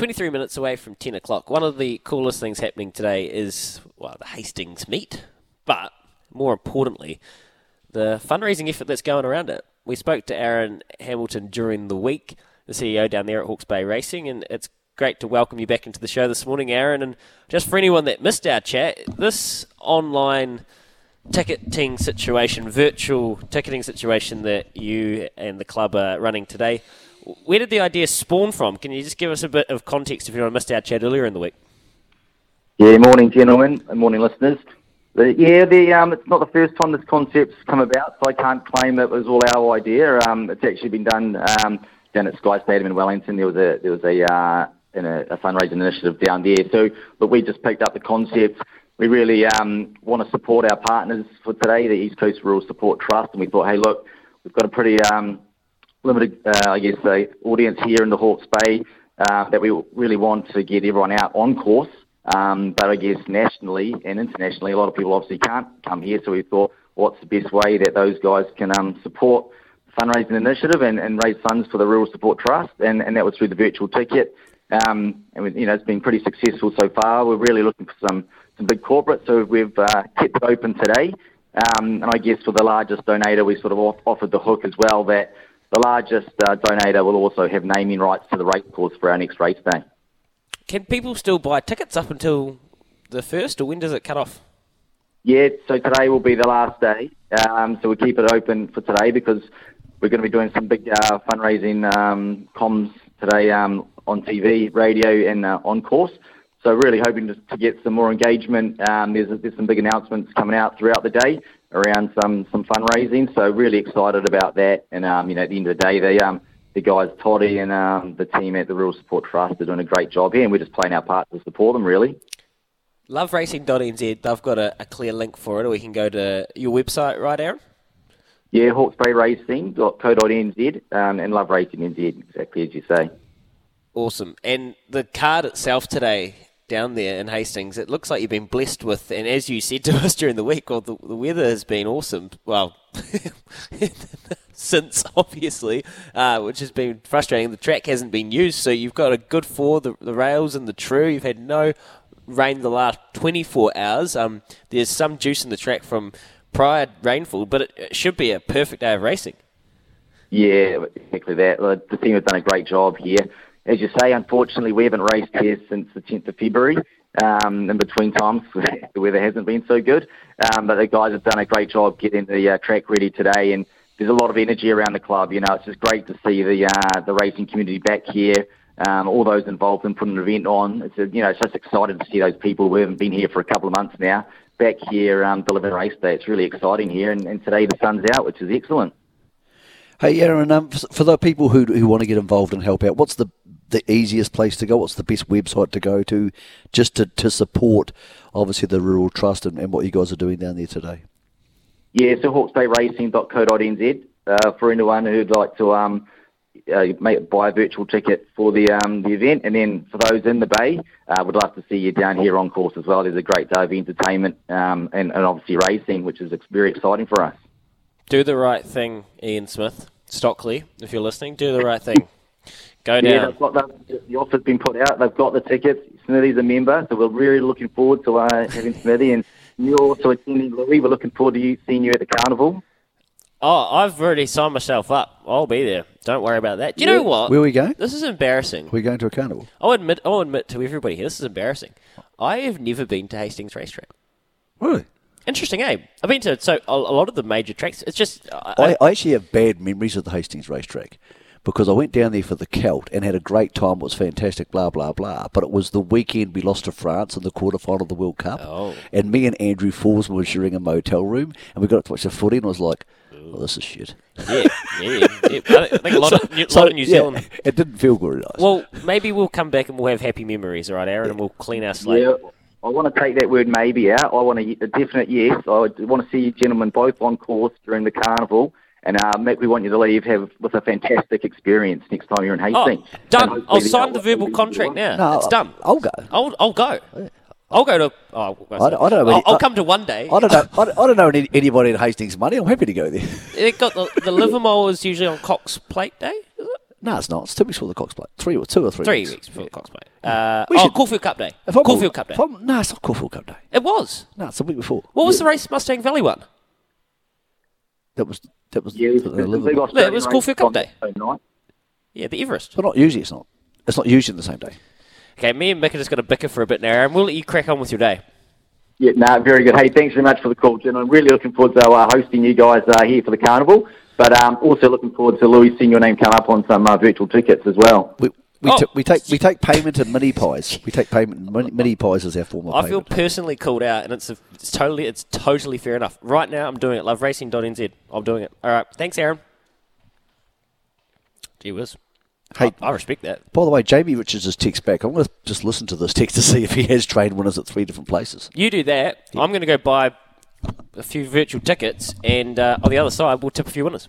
23 minutes away from 10 o'clock. One of the coolest things happening today is, well, the Hastings meet, but more importantly, the fundraising effort that's going around it. We spoke to Aaron Hamilton during the week, the CEO down there at Hawke's Bay Racing, and it's great to welcome you back into the show this morning, Aaron. And just for anyone that missed our chat, this online ticketing situation, virtual ticketing situation that you and the club are running today, where did the idea spawn from? Can you just give us a bit of context if anyone missed our chat earlier in the week? Yeah, morning, gentlemen, and morning, listeners. The, yeah, the, um, it's not the first time this concept's come about, so I can't claim that it was all our idea. Um, it's actually been done um, down at Sky Stadium in Wellington. There was a there was a, uh, a, a fundraising initiative down there. So, but we just picked up the concept. We really um, want to support our partners for today, the East Coast Rural Support Trust, and we thought, hey, look, we've got a pretty um, limited, uh, I guess, audience here in the Hawke's Bay uh, that we really want to get everyone out on course. Um, but I guess nationally and internationally, a lot of people obviously can't come here. So we thought, what's the best way that those guys can um, support fundraising initiative and, raise funds for the Rural Support Trust? And, that was through the virtual ticket. Um, and we, you know, it's been pretty successful so far. We're really looking for some some big corporates. So we've uh, kept it open today. And I guess for the largest donator, we sort of off- offered the hook as well that the largest uh, donator will also have naming rights to the race course for our next race day. Can people still buy tickets up until the first, or when does it cut off? Yeah, so today will be the last day. Um, so we keep it open for today because we're going to be doing some big uh, fundraising um, comms today um, on TV, radio, and uh, on course. So really hoping to, to get some more engagement. Um, there's, there's some big announcements coming out throughout the day around some some fundraising. So really excited about that. And um, you know, at the end of the day, the um, the guys Toddy and um, the team at the Rural Support Trust are doing a great job here, and we're just playing our part to support them. Really. LoveRacing.nz, they've got a, a clear link for it, or we can go to your website, right, Aaron? Yeah, hawkesbayracing.co.nz um, and Love Racing NZ, exactly as you say. Awesome. And the card itself today down there in Hastings, it looks like you've been blessed with, and as you said to us during the week, well, the, the weather has been awesome. Well, since obviously, uh, which has been frustrating. The track hasn't been used, so you've got a good four, the, the rails and the true. You've had no rain the last 24 hours. Um, there's some juice in the track from prior rainfall, but it, it should be a perfect day of racing. Yeah, exactly that. The team have done a great job here as you say, unfortunately, we haven't raced here since the 10th of February. Um, in between times, the weather hasn't been so good. Um, but the guys have done a great job getting the uh, track ready today, and there's a lot of energy around the club. You know, it's just great to see the uh, the racing community back here. Um, all those involved in putting an event on. It's a, you know, it's just exciting to see those people who haven't been here for a couple of months now back here um, delivering race day. It's really exciting here, and, and today the sun's out, which is excellent. Hey, Aaron, um, for the people who who want to get involved and help out, what's the the easiest place to go? What's the best website to go to just to, to support, obviously, the Rural Trust and, and what you guys are doing down there today? Yeah, so hawkesbayracing.co.nz uh, for anyone who'd like to um, uh, make, buy a virtual ticket for the um, the event. And then for those in the Bay, uh, would love to see you down here on course as well. There's a great day of entertainment um, and, and obviously racing, which is very exciting for us. Do the right thing, Ian Smith. Stockley, if you're listening, do the right thing. Go down. Yeah, they've got the, the offer's been put out. They've got the tickets. Smithy's a member, so we're really looking forward to uh, having Smithy. And you're also attending, Louis. We're looking forward to you seeing you at the carnival. Oh, I've already signed myself up. I'll be there. Don't worry about that. Do you yeah. know what? Where are we going? This is embarrassing. We're going to a carnival. I'll admit, I'll admit to everybody here, this is embarrassing. I have never been to Hastings Racetrack. Really? Interesting, eh? I've been to so a, a lot of the major tracks. It's just I, I, I, actually have bad memories of the Hastings racetrack because I went down there for the Kelt and had a great time. It was fantastic, blah blah blah. But it was the weekend we lost to France in the quarterfinal of the World Cup, oh. and me and Andrew Forsman were sharing a motel room, and we got up to watch the footy, and I was like. Oh, this is shit. Yeah, yeah. yeah. I think a lot, so, of, New, so, lot of New Zealand. Yeah, it didn't feel very nice. Well, maybe we'll come back and we'll have happy memories, all right, Aaron, and we'll clean our slate. Yeah. I want to take that word maybe out. I want a, a definite yes. I want to see you gentlemen both on course during the carnival. And uh, Mick, we want you to leave have with a fantastic experience next time you're in oh, Hastings. Oh, done. I'll sign the verbal contract now. No, it's done. I'll go. I'll, I'll go. I'll go to. Oh, I, don't, I don't know. I'll, I'll, come to one day. I don't know. I don't, know anybody in Hastings money. I'm happy to go there. It got the, the Livamol is usually on Cox Plate Day. Is it? No, it's not. It's two weeks before the Cox Plate. Three or two or three. Three weeks. weeks before the Cox Plate. Uh, We oh, should- Caulfield Cup Day. If I'm- Caulfield Cup Day. if I'm- no, it's not Caulfield Cup Day. It was. No, it's a week before. What was the race Mustang Valley one? That was that was. Yeah, it was the the big Liverpool. No, it was race Caulfield Cup Day. the same night. Yeah, the Everest. But not usually. It's not. It's not usually the same day. Okay, me and Mick are just going to bicker for a bit now, and We'll let you crack on with your day. Yeah, no, very good. Hey, thanks very much for the call, Jen. I'm really looking forward to uh, hosting you guys uh, here for the carnival, but um, also looking forward to Louis seeing your name come up on some uh, virtual tickets as well. We we, Oh. ta- we take we take payment in mini pies. We take payment in mini, mini pies as our form of I feel personally called out, and it's, a, it's totally it's totally fair enough. Right now, I'm doing it. Loveracing.nz. I'm doing it. All right. Thanks, Aaron. Gee whiz. Hey, I, I respect that. by the way, Jamie Richards has text back. I'm going to just listen to this text to see if he has trained winners at three different places. You do that. I'm going to go buy a few virtual tickets, and uh, on the other side, we'll tip a few winners.